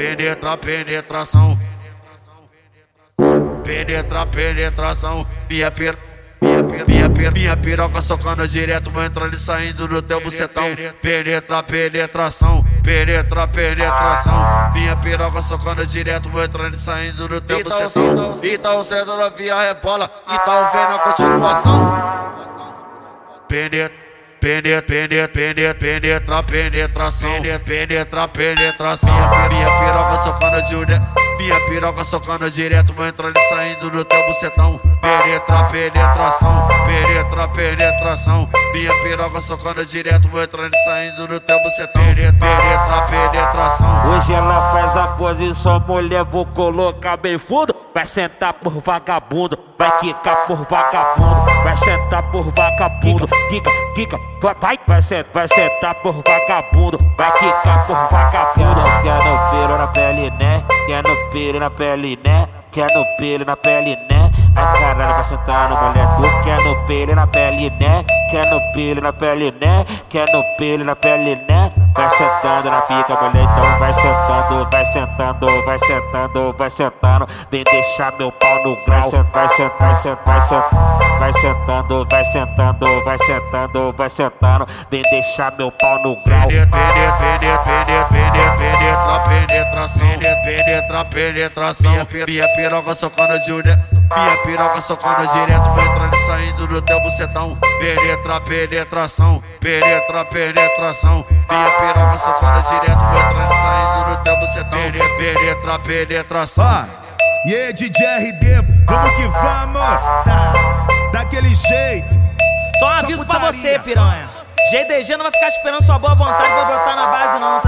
penetra, penetração. Penetra, penetração. Minha per, minha per, minha per, minha piroca socando direto, vou entrando e saindo do teu bucetão. Penetra, penetração. Penetra, penetração. Minha piroca socando direto, vou entrando e saindo do teu então, bucetão. Então, sendo novinha rebola, então vem na continuação. Penetra. Penetra, penetra, penetra, penetra, penetração, penetra, penetração. Minha piroca socando direto, minha piroca socando direto, vou entrando e saindo do teu bucetão. Penetra, penetração, penetra, penetração. Minha piroca socando direto, vou entrando e saindo do teu bucetão. Penetra, penetração. Hoje ela faz a posição, mulher, vou colocar bem fundo. Vai sentar por vagabundo, vai quicar por vagabundo, vai sentar por vagabundo, quica, quica, vai, vai sentar, vai sentar por vagabundo, vai quicar por vagabundo. Quer no pelo na pele, né? Quer no pelo na pele, né? Quer no pelo na pele, né? A caralho vai sentar no mulher, quer no pelo na pele, né? Quer no pelo na pele, né? Quer no pelo na pele, né? Vai sentando na pica, mulher, então vai sentando, vai sentando, vai sentando, vai sentando. Vem deixar meu pau no grau. Vai sentando, vai sentando, vai sentando, vai sentando, vai sentando, vai sentando, vai sentando. Vem deixar meu pau no grau. Penetração, penetra, penetração. Minha piroca socando de minha piroca socando direto, vai entrando e saindo do teu bucetão. Penetra, penetração, penetra, penetração. Minha piroca socando direto, vai entrando e saindo do teu bucetão. Penetra, penetração. E aí, DJ RD, vamos que vamos, tá, daquele jeito. Só um aviso pra você, piranha. GDG não vai ficar esperando sua boa vontade pra botar na base, não?